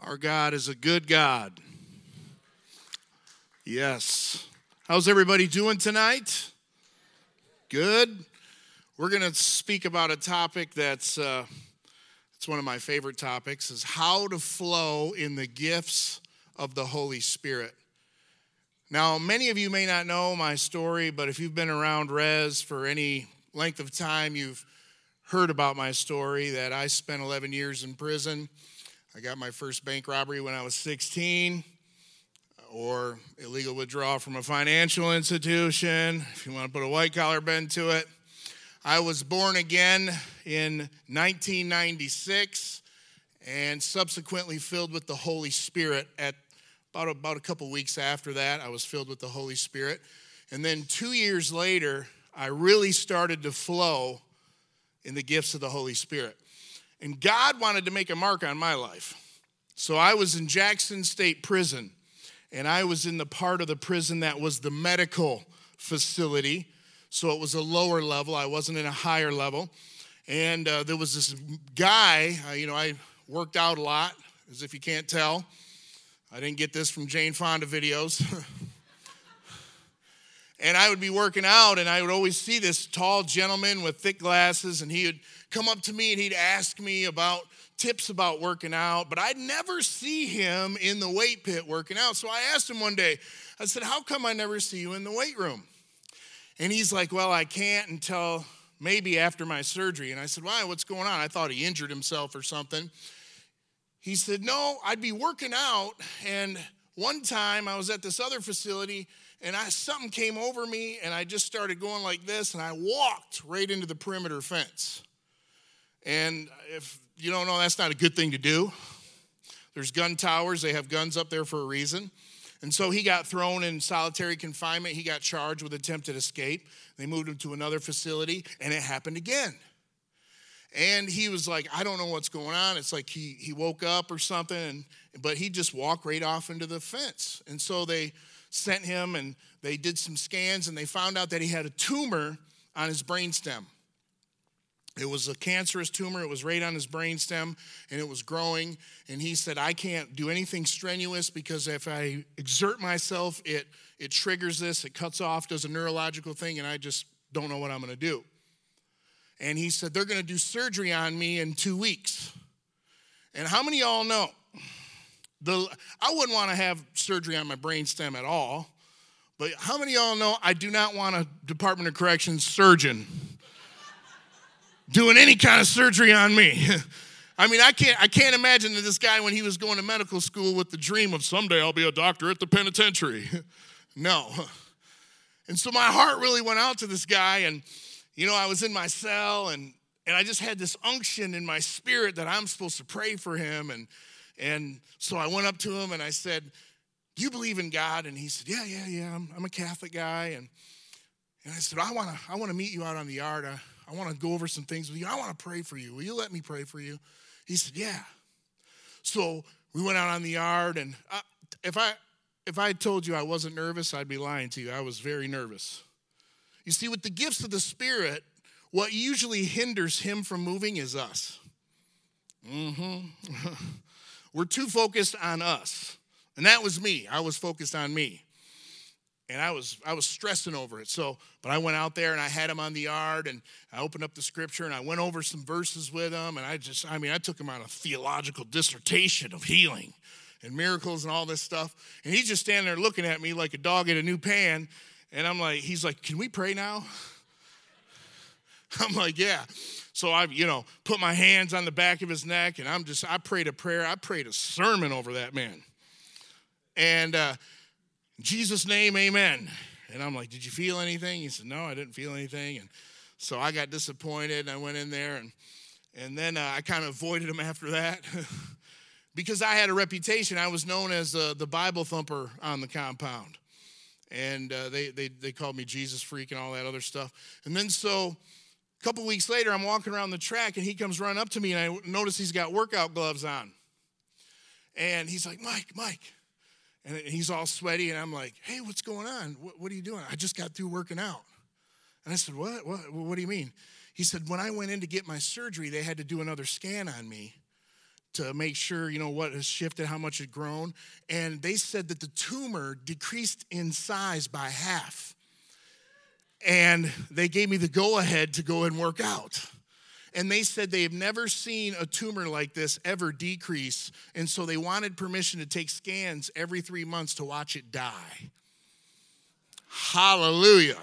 Our God is a good God. Yes. How's everybody doing tonight? Good. We're going to speak about a topic that's uh, it's one of my favorite topics is how to flow in the gifts of the Holy Spirit. Now, many of you may not know my story, but if you've been around Res for any length of time, you've heard about my story that I spent 11 years in prison. I got my first bank robbery when I was 16, uh, or illegal withdrawal from a financial institution, if you want to put a white collar bend to it. I was born again in 1996 and subsequently filled with the Holy Spirit at about, about a couple weeks after that. I was filled with the Holy Spirit. And then two years later, I really started to flow in the gifts of the Holy Spirit. And God wanted to make a mark on my life. So I was in Jackson State Prison, and I was in the part of the prison that was the medical facility. So it was a lower level, I wasn't in a higher level. And uh, there was this guy, uh, you know, I worked out a lot, as if you can't tell. I didn't get this from Jane Fonda videos. and I would be working out, and I would always see this tall gentleman with thick glasses, and he would come up to me and he'd ask me about tips about working out, but I'd never see him in the weight pit working out. So I asked him one day, I said, How come I never see you in the weight room? And he's like, Well, I can't until maybe after my surgery. And I said, Why? What's going on? I thought he injured himself or something. He said, No, I'd be working out. And one time I was at this other facility and I, something came over me and I just started going like this and I walked right into the perimeter fence. And if you don't know, that's not a good thing to do. There's gun towers, they have guns up there for a reason. And so he got thrown in solitary confinement. He got charged with attempted escape. They moved him to another facility, and it happened again. And he was like, I don't know what's going on. It's like he, he woke up or something, and, but he just walked right off into the fence. And so they sent him, and they did some scans, and they found out that he had a tumor on his brainstem. It was a cancerous tumor. It was right on his brainstem and it was growing. And he said, I can't do anything strenuous because if I exert myself, it, it triggers this, it cuts off, does a neurological thing, and I just don't know what I'm going to do. And he said, They're going to do surgery on me in two weeks. And how many y'all know? The, I wouldn't want to have surgery on my brainstem at all. But how many y'all know I do not want a Department of Corrections surgeon? Doing any kind of surgery on me. I mean, I can't, I can't imagine that this guy, when he was going to medical school with the dream of someday I'll be a doctor at the penitentiary. no. And so my heart really went out to this guy. And, you know, I was in my cell and, and I just had this unction in my spirit that I'm supposed to pray for him. And, and so I went up to him and I said, Do you believe in God? And he said, Yeah, yeah, yeah. I'm, I'm a Catholic guy. And, and I said, I want to I wanna meet you out on the yard. I, I want to go over some things with you. I want to pray for you. Will you let me pray for you? He said, Yeah. So we went out on the yard, and I, if I if I told you I wasn't nervous, I'd be lying to you. I was very nervous. You see, with the gifts of the Spirit, what usually hinders him from moving is us. Mm-hmm. We're too focused on us. And that was me. I was focused on me and I was I was stressing over it. So, but I went out there and I had him on the yard and I opened up the scripture and I went over some verses with him and I just I mean I took him on a theological dissertation of healing and miracles and all this stuff. And he's just standing there looking at me like a dog at a new pan. And I'm like, he's like, "Can we pray now?" I'm like, "Yeah." So I, you know, put my hands on the back of his neck and I'm just I prayed a prayer. I prayed a sermon over that man. And uh in Jesus' name, amen. And I'm like, Did you feel anything? He said, No, I didn't feel anything. And so I got disappointed and I went in there and and then uh, I kind of avoided him after that because I had a reputation. I was known as uh, the Bible thumper on the compound. And uh, they, they, they called me Jesus freak and all that other stuff. And then so a couple weeks later, I'm walking around the track and he comes running up to me and I notice he's got workout gloves on. And he's like, Mike, Mike, and he's all sweaty, and I'm like, hey, what's going on? What, what, are you doing? I just got through working out. And I said, what? what? What do you mean? He said, when I went in to get my surgery, they had to do another scan on me to make sure, you know, what has shifted, how much had grown. And they said that the tumor decreased in size by half. And they gave me the go ahead to go and work out. And they said they have never seen a tumor like this ever decrease. And so they wanted permission to take scans every three months to watch it die. Hallelujah.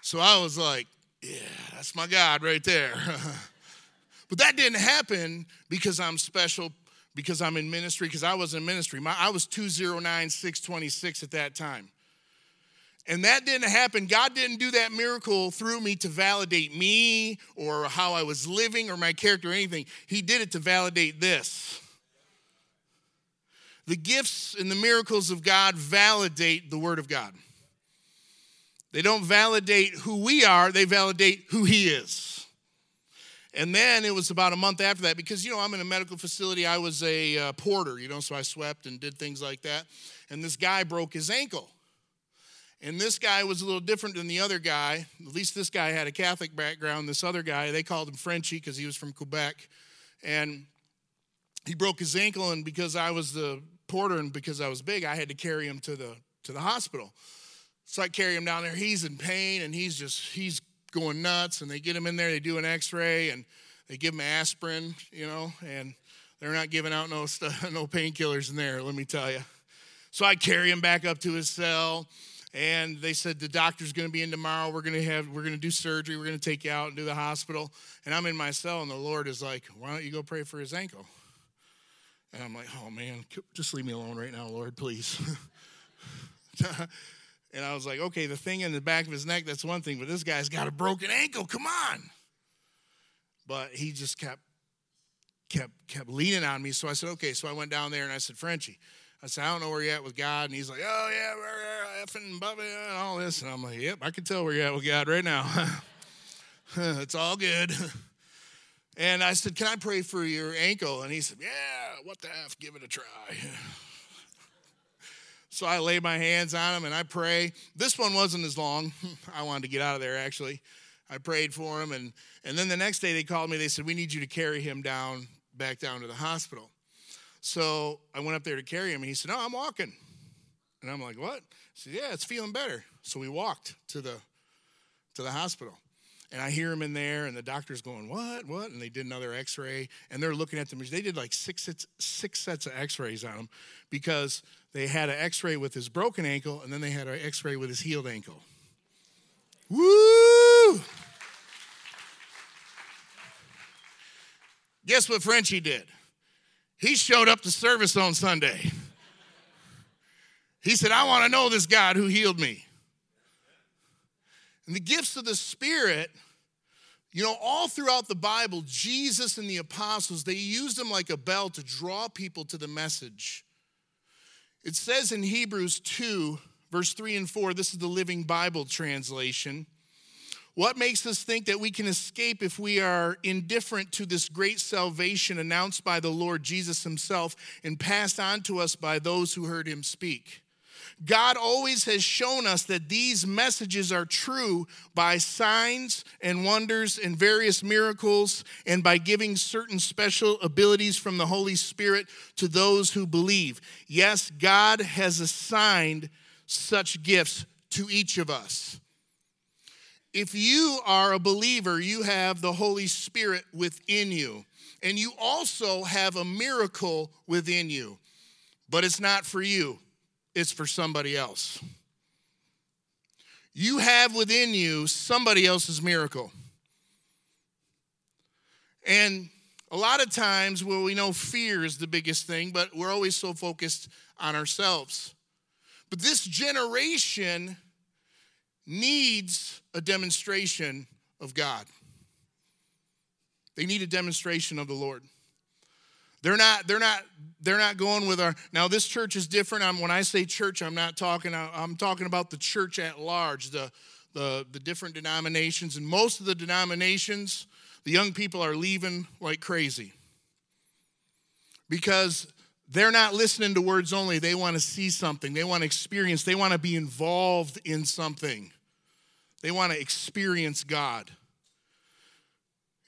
So I was like, yeah, that's my God right there. but that didn't happen because I'm special, because I'm in ministry, because I was in ministry. My, I was 209 626 at that time. And that didn't happen. God didn't do that miracle through me to validate me or how I was living or my character or anything. He did it to validate this. The gifts and the miracles of God validate the Word of God. They don't validate who we are, they validate who He is. And then it was about a month after that because, you know, I'm in a medical facility. I was a uh, porter, you know, so I swept and did things like that. And this guy broke his ankle. And this guy was a little different than the other guy. At least this guy had a Catholic background. This other guy, they called him Frenchy because he was from Quebec. And he broke his ankle, and because I was the porter and because I was big, I had to carry him to the to the hospital. So I carry him down there. He's in pain and he's just he's going nuts. And they get him in there. They do an X-ray and they give him aspirin, you know, and they're not giving out no stuff, no painkillers in there. Let me tell you. So I carry him back up to his cell and they said the doctor's going to be in tomorrow. We're going to have we're going to do surgery. We're going to take you out and do the hospital. And i'm in my cell and the lord is like why don't you go pray for his ankle? And i'm like oh man just leave me alone right now lord please. And i was like okay the thing in the back of his neck that's one thing but this guy's got a broken ankle. Come on. But he just kept kept kept leaning on me. So i said okay. So i went down there and i said frenchie I said, I don't know where you're at with God. And he's like, oh, yeah, we're effing Bubba and all this. And I'm like, yep, I can tell where you're at with God right now. it's all good. And I said, Can I pray for your ankle? And he said, Yeah, what the F? Give it a try. so I lay my hands on him and I pray. This one wasn't as long. I wanted to get out of there actually. I prayed for him. And, and then the next day they called me. They said, We need you to carry him down, back down to the hospital. So I went up there to carry him, and he said, No, I'm walking. And I'm like, What? He said, Yeah, it's feeling better. So we walked to the to the hospital. And I hear him in there, and the doctor's going, What? What? And they did another x ray, and they're looking at them. They did like six, sets, six sets of x rays on him because they had an x ray with his broken ankle, and then they had an x ray with his healed ankle. Woo! Guess what Frenchie did? He showed up to service on Sunday. He said, I want to know this God who healed me. And the gifts of the Spirit, you know, all throughout the Bible, Jesus and the apostles, they used them like a bell to draw people to the message. It says in Hebrews 2, verse 3 and 4, this is the Living Bible translation. What makes us think that we can escape if we are indifferent to this great salvation announced by the Lord Jesus himself and passed on to us by those who heard him speak? God always has shown us that these messages are true by signs and wonders and various miracles and by giving certain special abilities from the Holy Spirit to those who believe. Yes, God has assigned such gifts to each of us. If you are a believer, you have the Holy Spirit within you, and you also have a miracle within you, but it's not for you, it's for somebody else. You have within you somebody else's miracle. And a lot of times, well, we know fear is the biggest thing, but we're always so focused on ourselves. But this generation needs a demonstration of God. They need a demonstration of the Lord. They're not, they're not, they're not going with our now this church is different. I'm, when I say church, I'm not talking, I'm talking about the church at large, the, the, the different denominations. And most of the denominations, the young people are leaving like crazy. Because they're not listening to words only. They want to see something. They want to experience. They want to be involved in something. They want to experience God.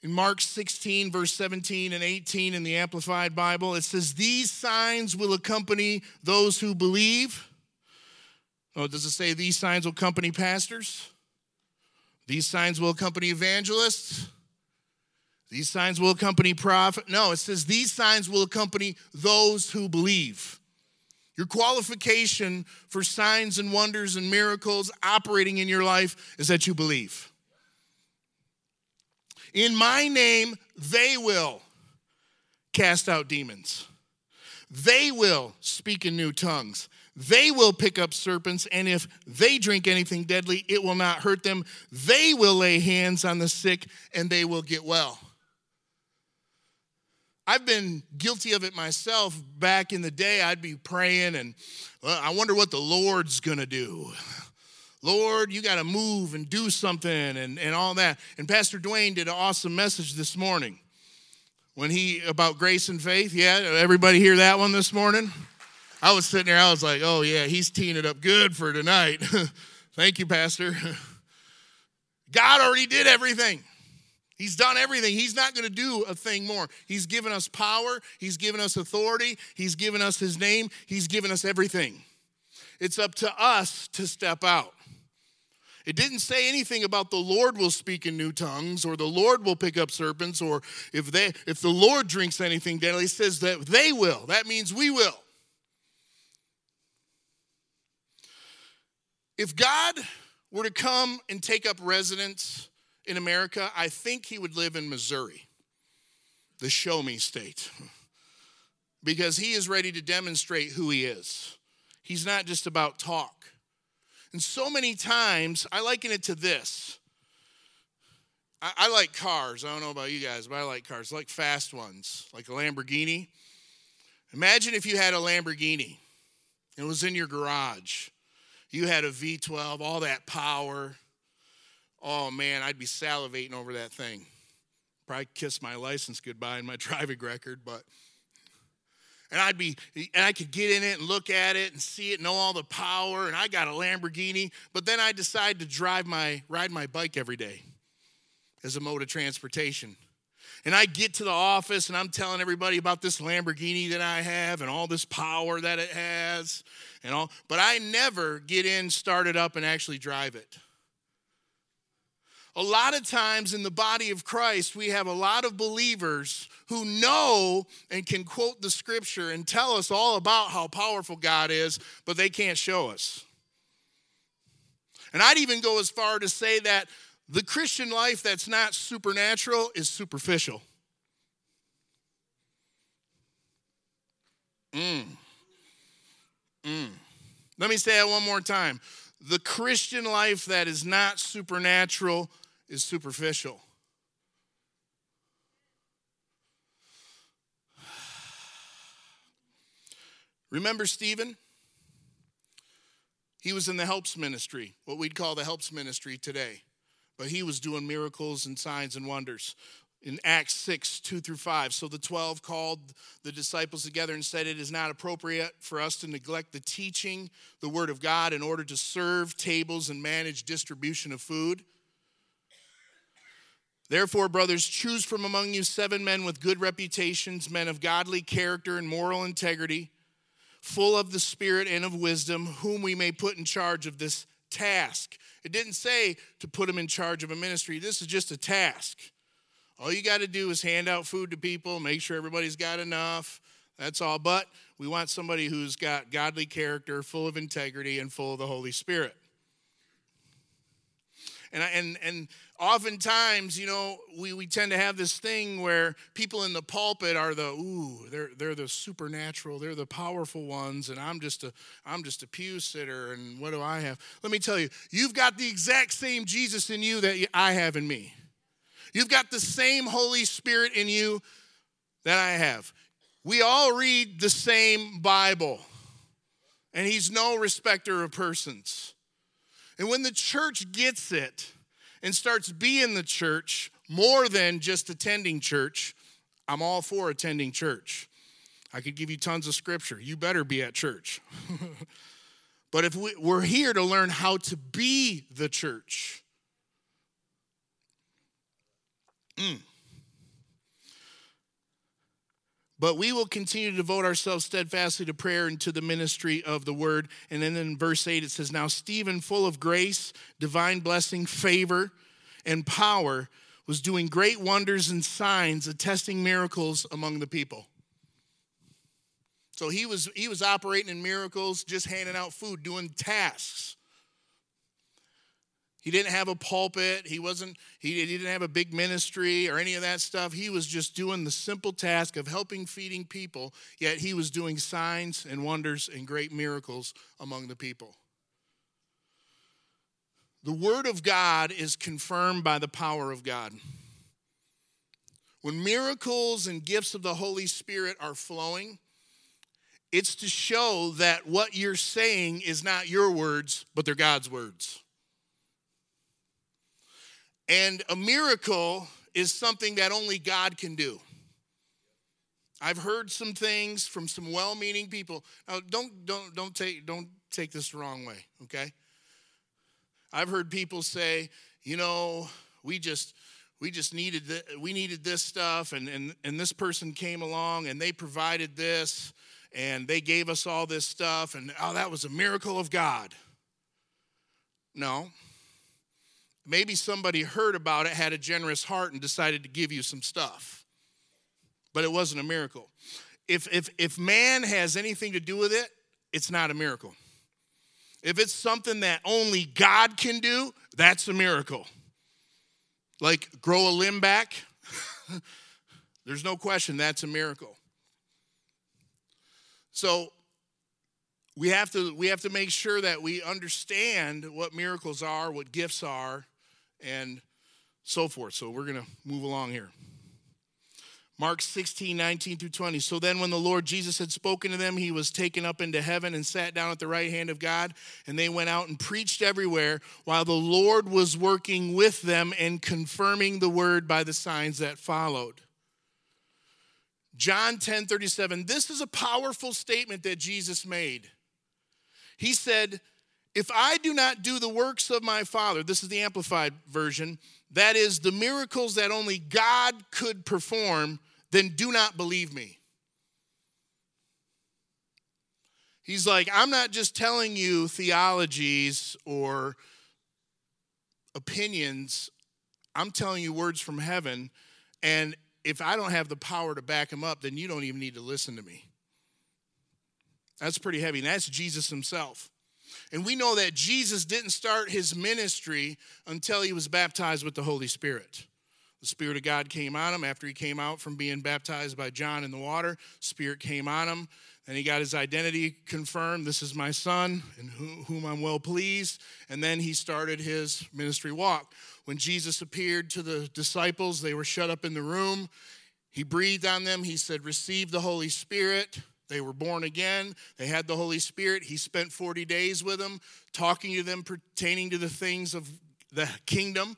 In Mark 16, verse 17 and 18 in the Amplified Bible, it says, These signs will accompany those who believe. Oh, does it say these signs will accompany pastors? These signs will accompany evangelists? These signs will accompany prophet. No, it says these signs will accompany those who believe. Your qualification for signs and wonders and miracles operating in your life is that you believe. In my name, they will cast out demons. They will speak in new tongues. They will pick up serpents, and if they drink anything deadly, it will not hurt them. They will lay hands on the sick, and they will get well. I've been guilty of it myself back in the day. I'd be praying, and well, I wonder what the Lord's gonna do. Lord, you got to move and do something and, and all that. And Pastor Dwayne did an awesome message this morning when he about grace and faith. Yeah, everybody hear that one this morning? I was sitting there, I was like, oh, yeah, he's teeing it up good for tonight. Thank you, Pastor. God already did everything. He's done everything. He's not going to do a thing more. He's given us power, He's given us authority, He's given us His name, He's given us everything. It's up to us to step out. It didn't say anything about the Lord will speak in new tongues or the Lord will pick up serpents or if they if the Lord drinks anything deadly. It says that they will. That means we will. If God were to come and take up residence in America, I think he would live in Missouri, the show me state, because he is ready to demonstrate who he is. He's not just about talk. And so many times, I liken it to this. I, like cars. I don't know about you guys, but I like cars. I like fast ones, like a Lamborghini. Imagine if you had a Lamborghini it was in your garage. You had a V12, all that power. Oh man, I'd be salivating over that thing. Probably kiss my license goodbye and my driving record, but and I'd be, and I could get in it and look at it and see it, and know all the power, and I got a Lamborghini. But then I decide to drive my, ride my bike every day as a mode of transportation. And I get to the office and I'm telling everybody about this Lamborghini that I have and all this power that it has and all, but I never get in, start it up, and actually drive it. A lot of times in the body of Christ, we have a lot of believers who know and can quote the scripture and tell us all about how powerful God is, but they can't show us. And I'd even go as far to say that the Christian life that's not supernatural is superficial. Mm. Mm. Let me say that one more time. The Christian life that is not supernatural is superficial. Remember Stephen? He was in the helps ministry, what we'd call the helps ministry today. But he was doing miracles and signs and wonders in Acts 6, 2 through 5. So the 12 called the disciples together and said, It is not appropriate for us to neglect the teaching, the word of God, in order to serve tables and manage distribution of food. Therefore, brothers, choose from among you seven men with good reputations, men of godly character and moral integrity, full of the Spirit and of wisdom, whom we may put in charge of this task. It didn't say to put them in charge of a ministry, this is just a task. All you got to do is hand out food to people, make sure everybody's got enough. That's all. But we want somebody who's got godly character, full of integrity, and full of the Holy Spirit. And, and, and oftentimes, you know, we, we tend to have this thing where people in the pulpit are the, ooh, they're, they're the supernatural, they're the powerful ones, and I'm just a I'm just a pew sitter, and what do I have? Let me tell you, you've got the exact same Jesus in you that I have in me. You've got the same Holy Spirit in you that I have. We all read the same Bible, and He's no respecter of persons. And when the church gets it, and starts being the church more than just attending church, I'm all for attending church. I could give you tons of scripture. You better be at church. but if we, we're here to learn how to be the church, mm. But we will continue to devote ourselves steadfastly to prayer and to the ministry of the word. And then in verse 8 it says, Now Stephen, full of grace, divine blessing, favor, and power, was doing great wonders and signs, attesting miracles among the people. So he was, he was operating in miracles, just handing out food, doing tasks. He didn't have a pulpit. He wasn't he, didn't have a big ministry or any of that stuff. He was just doing the simple task of helping feeding people, yet he was doing signs and wonders and great miracles among the people. The word of God is confirmed by the power of God. When miracles and gifts of the Holy Spirit are flowing, it's to show that what you're saying is not your words, but they're God's words. And a miracle is something that only God can do. I've heard some things from some well-meaning people. Now, don't don't don't take don't take this the wrong way, okay? I've heard people say, you know, we just we just needed th- we needed this stuff and, and and this person came along and they provided this and they gave us all this stuff and oh that was a miracle of God. No, Maybe somebody heard about it, had a generous heart, and decided to give you some stuff. But it wasn't a miracle. If, if, if man has anything to do with it, it's not a miracle. If it's something that only God can do, that's a miracle. Like grow a limb back, there's no question that's a miracle. So we have to we have to make sure that we understand what miracles are, what gifts are, and so forth. So we're going to move along here. Mark 16, 19 through 20. So then, when the Lord Jesus had spoken to them, he was taken up into heaven and sat down at the right hand of God. And they went out and preached everywhere while the Lord was working with them and confirming the word by the signs that followed. John 10, 37. This is a powerful statement that Jesus made. He said, if I do not do the works of my Father, this is the Amplified version, that is the miracles that only God could perform, then do not believe me. He's like, I'm not just telling you theologies or opinions, I'm telling you words from heaven. And if I don't have the power to back them up, then you don't even need to listen to me. That's pretty heavy. And that's Jesus himself. And we know that Jesus didn't start his ministry until he was baptized with the Holy Spirit. The Spirit of God came on him after he came out from being baptized by John in the water. Spirit came on him, and he got his identity confirmed. This is my son, in whom I'm well pleased. And then he started his ministry walk. When Jesus appeared to the disciples, they were shut up in the room. He breathed on them. He said, Receive the Holy Spirit. They were born again. They had the Holy Spirit. He spent 40 days with them, talking to them pertaining to the things of the kingdom.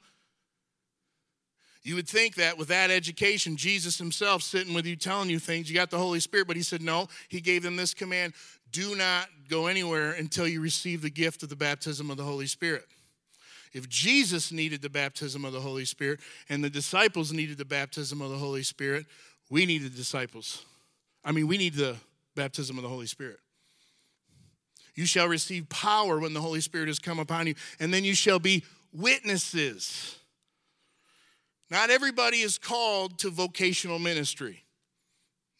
You would think that with that education, Jesus himself sitting with you telling you things, you got the Holy Spirit, but he said no. He gave them this command do not go anywhere until you receive the gift of the baptism of the Holy Spirit. If Jesus needed the baptism of the Holy Spirit and the disciples needed the baptism of the Holy Spirit, we need the disciples. I mean, we need the baptism of the Holy Spirit. You shall receive power when the Holy Spirit has come upon you, and then you shall be witnesses. Not everybody is called to vocational ministry.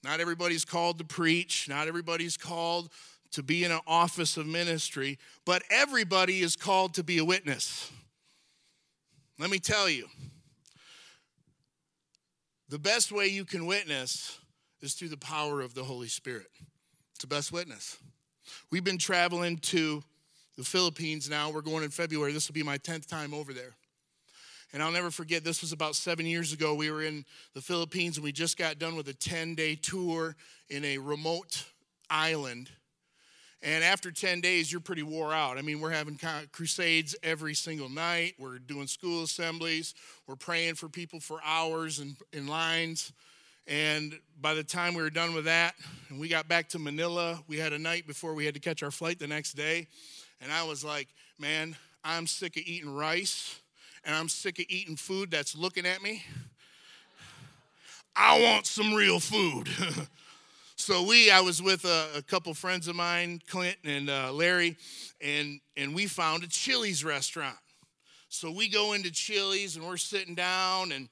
Not everybody's called to preach. Not everybody's called to be in an office of ministry, but everybody is called to be a witness. Let me tell you the best way you can witness is through the power of the Holy Spirit. It's the best witness. We've been traveling to the Philippines now. We're going in February. This will be my 10th time over there. And I'll never forget, this was about seven years ago. We were in the Philippines and we just got done with a 10 day tour in a remote island. And after 10 days, you're pretty wore out. I mean, we're having crusades every single night. We're doing school assemblies. We're praying for people for hours in, in lines. And by the time we were done with that, and we got back to Manila, we had a night before we had to catch our flight the next day. And I was like, man, I'm sick of eating rice and I'm sick of eating food that's looking at me. I want some real food. so we, I was with a, a couple friends of mine, Clint and uh, Larry, and and we found a Chili's restaurant. So we go into Chili's and we're sitting down and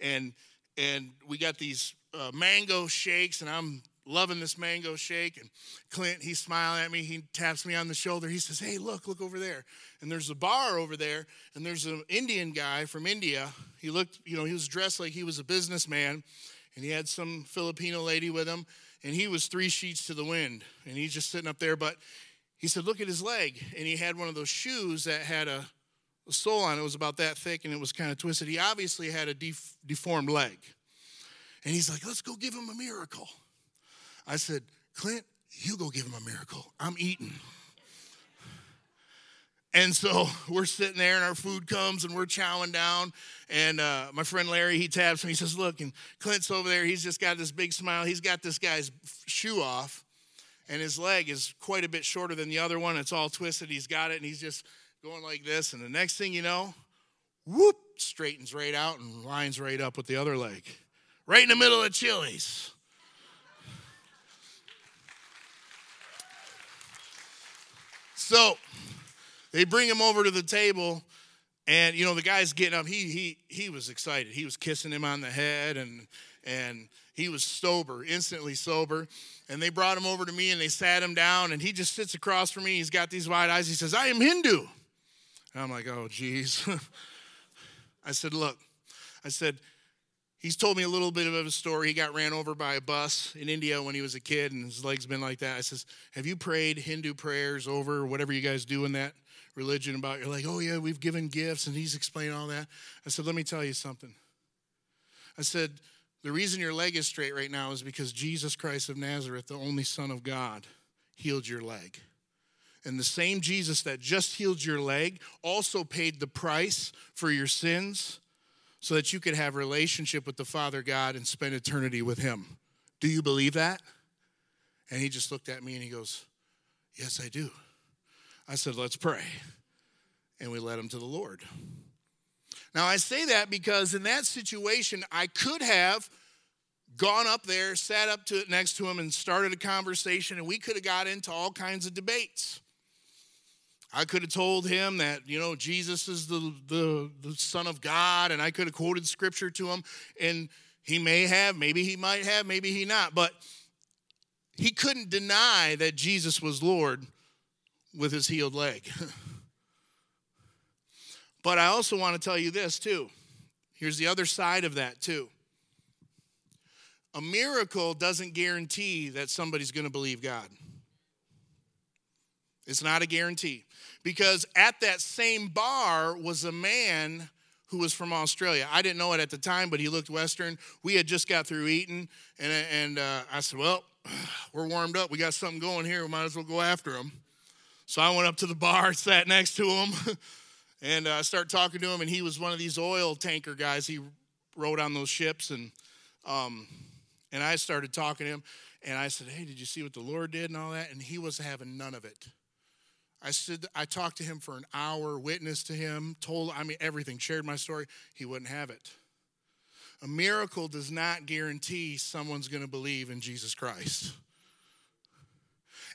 and and we got these uh, mango shakes and I'm loving this mango shake. And Clint, he's smiling at me. He taps me on the shoulder. He says, Hey, look, look over there. And there's a bar over there, and there's an Indian guy from India. He looked, you know, he was dressed like he was a businessman, and he had some Filipino lady with him, and he was three sheets to the wind. And he's just sitting up there. But he said, Look at his leg. And he had one of those shoes that had a, sole on it. It was about that thick, and it was kind of twisted. He obviously had a def- deformed leg. And he's like, Let's go give him a miracle. I said, Clint, you go give him a miracle. I'm eating. And so we're sitting there, and our food comes, and we're chowing down. And uh, my friend Larry, he taps me. He says, "Look," and Clint's over there. He's just got this big smile. He's got this guy's shoe off, and his leg is quite a bit shorter than the other one. It's all twisted. He's got it, and he's just going like this. And the next thing you know, whoop, straightens right out and lines right up with the other leg, right in the middle of Chili's. So they bring him over to the table, and you know the guy's getting up. He he he was excited. He was kissing him on the head, and and he was sober, instantly sober. And they brought him over to me, and they sat him down, and he just sits across from me. He's got these wide eyes. He says, "I am Hindu." And I'm like, "Oh, geez." I said, "Look," I said He's told me a little bit of a story. He got ran over by a bus in India when he was a kid, and his legs been like that. I says, "Have you prayed Hindu prayers over whatever you guys do in that religion about?" You're like, "Oh yeah, we've given gifts," and he's explaining all that. I said, "Let me tell you something." I said, "The reason your leg is straight right now is because Jesus Christ of Nazareth, the only Son of God, healed your leg." And the same Jesus that just healed your leg also paid the price for your sins so that you could have relationship with the Father God and spend eternity with him. Do you believe that? And he just looked at me and he goes, Yes, I do. I said, Let's pray. And we led him to the Lord. Now, I say that because in that situation, I could have gone up there, sat up to next to him, and started a conversation, and we could have got into all kinds of debates. I could have told him that, you know, Jesus is the, the, the Son of God, and I could have quoted scripture to him, and he may have, maybe he might have, maybe he not, but he couldn't deny that Jesus was Lord with his healed leg. but I also want to tell you this, too. Here's the other side of that, too. A miracle doesn't guarantee that somebody's going to believe God. It's not a guarantee. Because at that same bar was a man who was from Australia. I didn't know it at the time, but he looked Western. We had just got through eating, and, and uh, I said, Well, we're warmed up. We got something going here. We might as well go after him. So I went up to the bar, sat next to him, and I uh, started talking to him. And he was one of these oil tanker guys. He rode on those ships, and um, and I started talking to him. And I said, Hey, did you see what the Lord did and all that? And he was having none of it. I stood, I talked to him for an hour, witnessed to him, told, I mean, everything, shared my story. He wouldn't have it. A miracle does not guarantee someone's going to believe in Jesus Christ.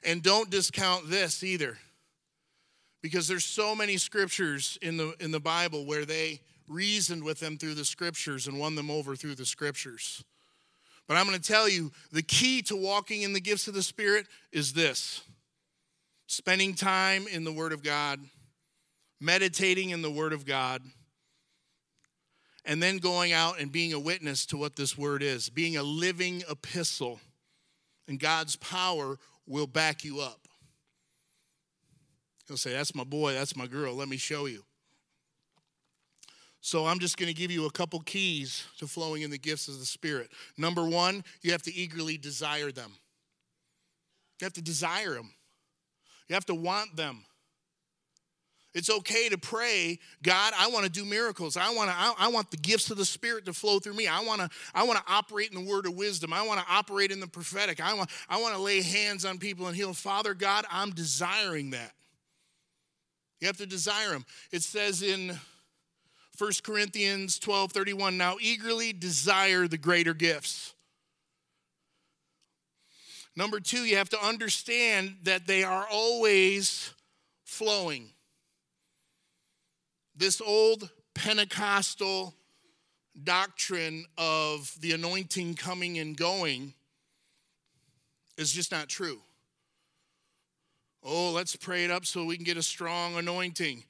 And don't discount this either. Because there's so many scriptures in the in the Bible where they reasoned with them through the scriptures and won them over through the scriptures. But I'm going to tell you the key to walking in the gifts of the Spirit is this spending time in the Word of God, meditating in the Word of God, and then going out and being a witness to what this Word is, being a living epistle. And God's power will back you up. He'll say, That's my boy, that's my girl, let me show you. So I'm just going to give you a couple keys to flowing in the gifts of the Spirit. Number one, you have to eagerly desire them. You have to desire them. You have to want them. It's okay to pray, God, I want to do miracles. I want to I, I, want the gifts of the spirit to flow through me. I want to I want to operate in the word of wisdom. I want to operate in the prophetic. I want I want to lay hands on people and heal. Father God, I'm desiring that. You have to desire them. It says in 1 Corinthians 12, 31, now eagerly desire the greater gifts Number two, you have to understand that they are always flowing. This old Pentecostal doctrine of the anointing coming and going is just not true. Oh, let's pray it up so we can get a strong anointing.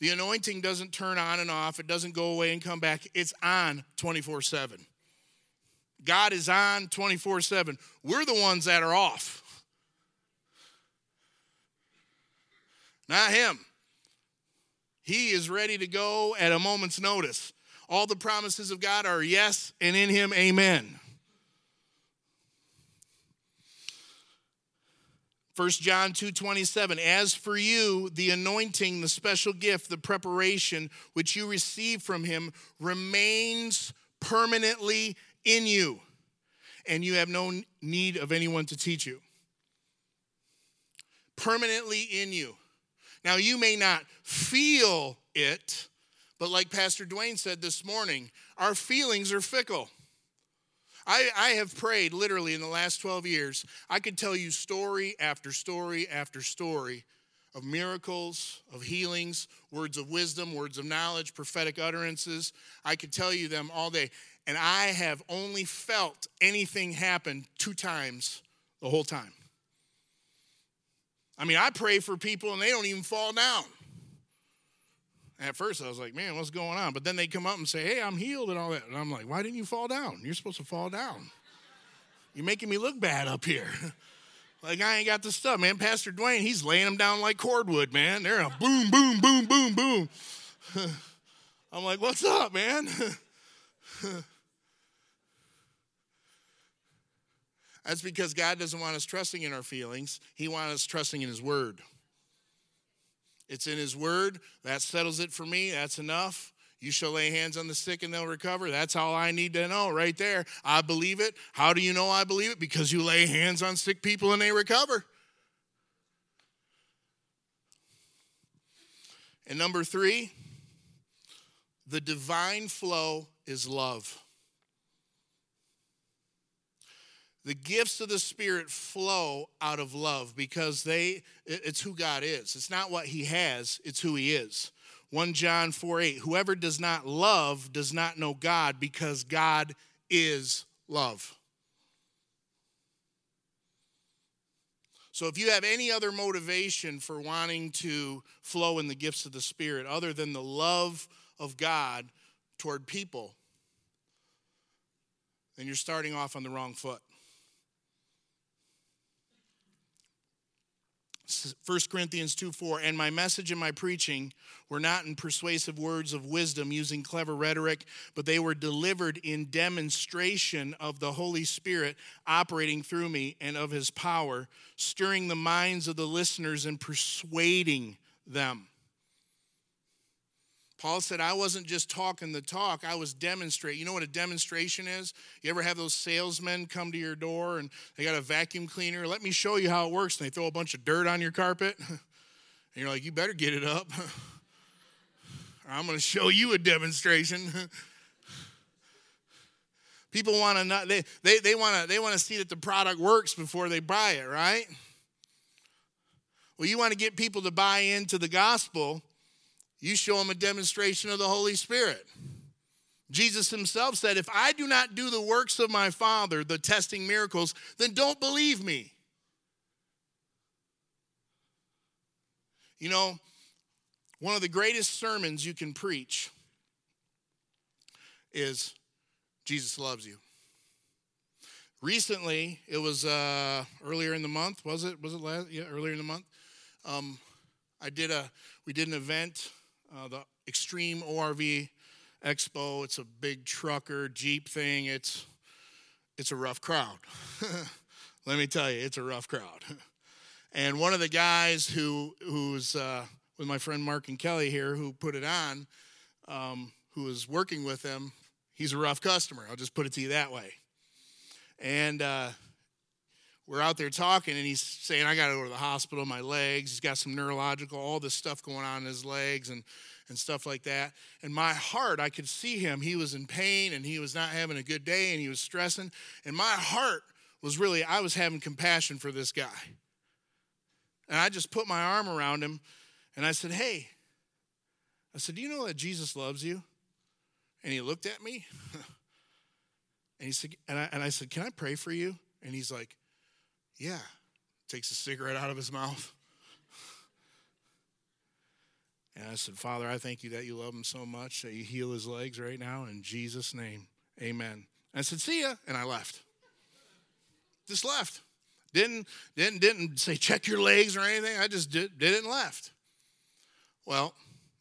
The anointing doesn't turn on and off, it doesn't go away and come back. It's on 24 7. God is on 24 7. We're the ones that are off, not Him. He is ready to go at a moment's notice. All the promises of God are yes, and in Him, amen. 1 John 2:27 As for you the anointing the special gift the preparation which you receive from him remains permanently in you and you have no need of anyone to teach you permanently in you now you may not feel it but like Pastor Dwayne said this morning our feelings are fickle I, I have prayed literally in the last 12 years. I could tell you story after story after story of miracles, of healings, words of wisdom, words of knowledge, prophetic utterances. I could tell you them all day. And I have only felt anything happen two times the whole time. I mean, I pray for people and they don't even fall down. At first, I was like, man, what's going on? But then they come up and say, hey, I'm healed and all that. And I'm like, why didn't you fall down? You're supposed to fall down. You're making me look bad up here. like, I ain't got the stuff, man. Pastor Dwayne, he's laying them down like cordwood, man. They're a boom, boom, boom, boom, boom. I'm like, what's up, man? That's because God doesn't want us trusting in our feelings, He wants us trusting in His Word. It's in His Word. That settles it for me. That's enough. You shall lay hands on the sick and they'll recover. That's all I need to know right there. I believe it. How do you know I believe it? Because you lay hands on sick people and they recover. And number three, the divine flow is love. The gifts of the spirit flow out of love because they it's who god is. It's not what he has it's who he is. 1 john 4 8 whoever does not love does not know god because god is love. So if you have any other motivation for wanting to flow in the gifts of the spirit other than the love of god toward people then you're starting off on the wrong foot 1 Corinthians 2 4, and my message and my preaching were not in persuasive words of wisdom using clever rhetoric, but they were delivered in demonstration of the Holy Spirit operating through me and of his power, stirring the minds of the listeners and persuading them. Paul said, I wasn't just talking the talk, I was demonstrating. You know what a demonstration is? You ever have those salesmen come to your door and they got a vacuum cleaner? Let me show you how it works. And they throw a bunch of dirt on your carpet. And you're like, you better get it up. I'm going to show you a demonstration. People want to they, they, they want to they want to see that the product works before they buy it, right? Well, you want to get people to buy into the gospel you show them a demonstration of the Holy Spirit. Jesus himself said, If I do not do the works of my Father, the testing miracles, then don't believe me. You know, one of the greatest sermons you can preach is Jesus loves you. Recently, it was uh, earlier in the month, was it? Was it last? Yeah, earlier in the month. Um, I did a, we did an event uh, the Extreme ORV Expo. It's a big trucker Jeep thing. It's it's a rough crowd. Let me tell you, it's a rough crowd. and one of the guys who who's uh, with my friend Mark and Kelly here, who put it on, um, who was working with them, he's a rough customer. I'll just put it to you that way. And uh, we're out there talking, and he's saying, I got to go to the hospital, my legs. He's got some neurological, all this stuff going on in his legs and, and stuff like that. And my heart, I could see him. He was in pain and he was not having a good day and he was stressing. And my heart was really I was having compassion for this guy. And I just put my arm around him and I said, Hey, I said, Do you know that Jesus loves you? And he looked at me and he said, and I, and I said, Can I pray for you? And he's like, Yeah. Takes a cigarette out of his mouth. And I said, Father, I thank you that you love him so much that you heal his legs right now in Jesus' name. Amen. I said, See ya. And I left. Just left. Didn't, didn't, didn't say check your legs or anything. I just did, did it and left. Well,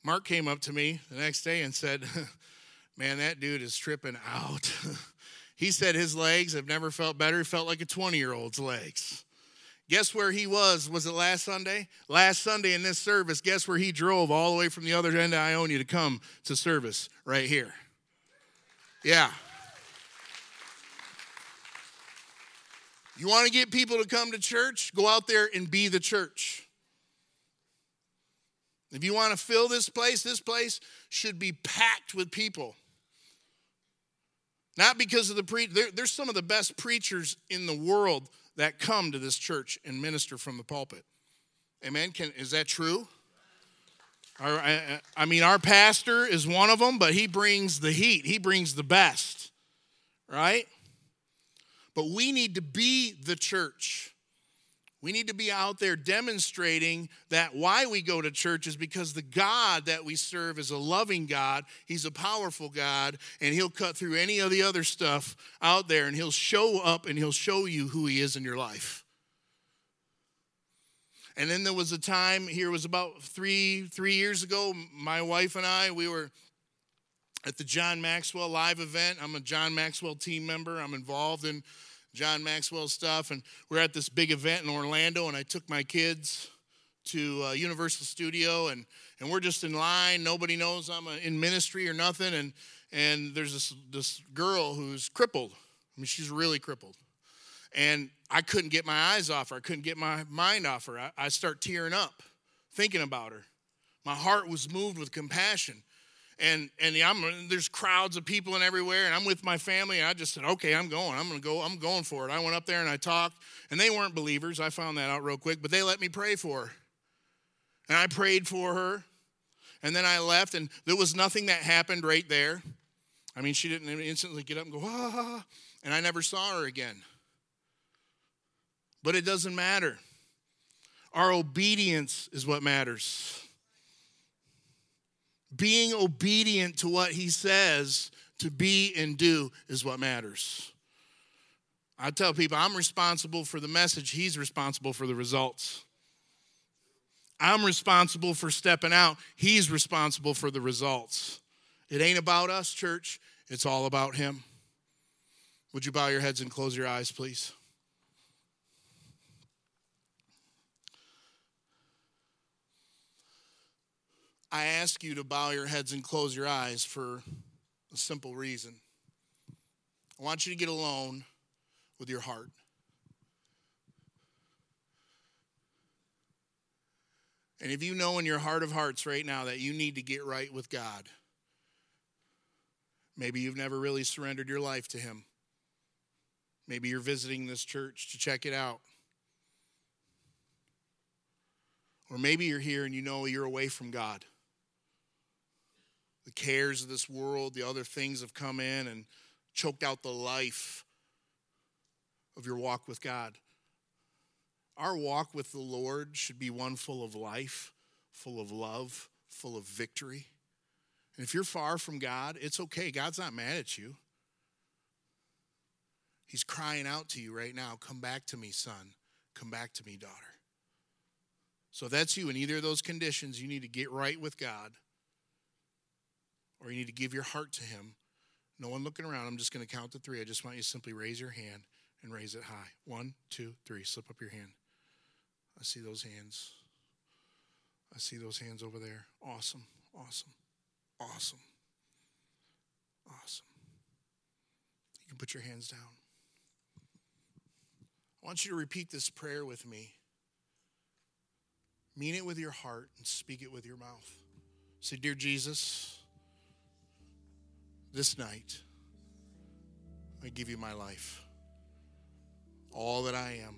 Mark came up to me the next day and said, Man, that dude is tripping out. he said his legs have never felt better. He felt like a 20 year old's legs. Guess where he was? Was it last Sunday? Last Sunday in this service, guess where he drove all the way from the other end of Ionia to come to service? Right here. Yeah. You want to get people to come to church? Go out there and be the church. If you want to fill this place, this place should be packed with people. Not because of the pre there, there's some of the best preachers in the world that come to this church and minister from the pulpit. Amen. Can, is that true? Our, I, I mean, our pastor is one of them, but he brings the heat. He brings the best, right? But we need to be the church. We need to be out there demonstrating that why we go to church is because the God that we serve is a loving God. He's a powerful God, and He'll cut through any of the other stuff out there and He'll show up and He'll show you who He is in your life. And then there was a time here was about three three years ago. My wife and I we were at the John Maxwell live event. I'm a John Maxwell team member. I'm involved in John Maxwell stuff. And we're at this big event in Orlando, and I took my kids to uh, Universal Studio, and, and we're just in line. Nobody knows I'm uh, in ministry or nothing. And, and there's this, this girl who's crippled. I mean, she's really crippled. And I couldn't get my eyes off her. I couldn't get my mind off her. I, I start tearing up thinking about her. My heart was moved with compassion and and I'm there's crowds of people and everywhere, and I'm with my family. And I just said, okay, I'm going. I'm gonna go. I'm going for it. I went up there and I talked, and they weren't believers. I found that out real quick, but they let me pray for her, and I prayed for her, and then I left, and there was nothing that happened right there. I mean, she didn't instantly get up and go ah, and I never saw her again. But it doesn't matter. Our obedience is what matters being obedient to what he says to be and do is what matters. I tell people I'm responsible for the message, he's responsible for the results. I'm responsible for stepping out, he's responsible for the results. It ain't about us, church, it's all about him. Would you bow your heads and close your eyes, please? I ask you to bow your heads and close your eyes for a simple reason. I want you to get alone with your heart. And if you know in your heart of hearts right now that you need to get right with God, maybe you've never really surrendered your life to Him. Maybe you're visiting this church to check it out. Or maybe you're here and you know you're away from God the cares of this world, the other things have come in and choked out the life of your walk with God. Our walk with the Lord should be one full of life, full of love, full of victory. And if you're far from God, it's okay. God's not mad at you. He's crying out to you right now Come back to me, son. Come back to me, daughter. So if that's you in either of those conditions, you need to get right with God or you need to give your heart to Him, no one looking around, I'm just going to count to three. I just want you to simply raise your hand and raise it high. One, two, three. Slip up your hand. I see those hands. I see those hands over there. Awesome, awesome, awesome, awesome. You can put your hands down. I want you to repeat this prayer with me. Mean it with your heart and speak it with your mouth. Say, Dear Jesus, this night, I give you my life. all that I am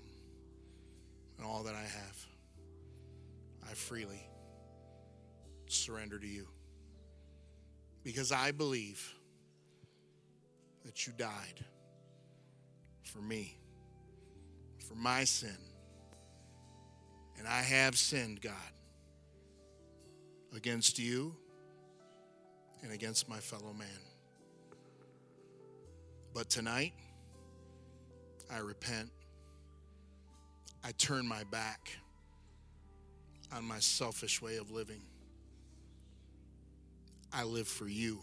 and all that I have, I freely surrender to you. Because I believe that you died for me, for my sin. And I have sinned, God, against you and against my fellow man. But tonight, I repent. I turn my back on my selfish way of living. I live for you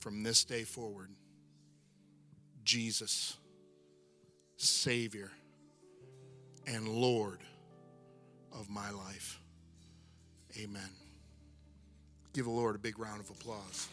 from this day forward. Jesus, Savior and Lord of my life. Amen. Give the Lord a big round of applause.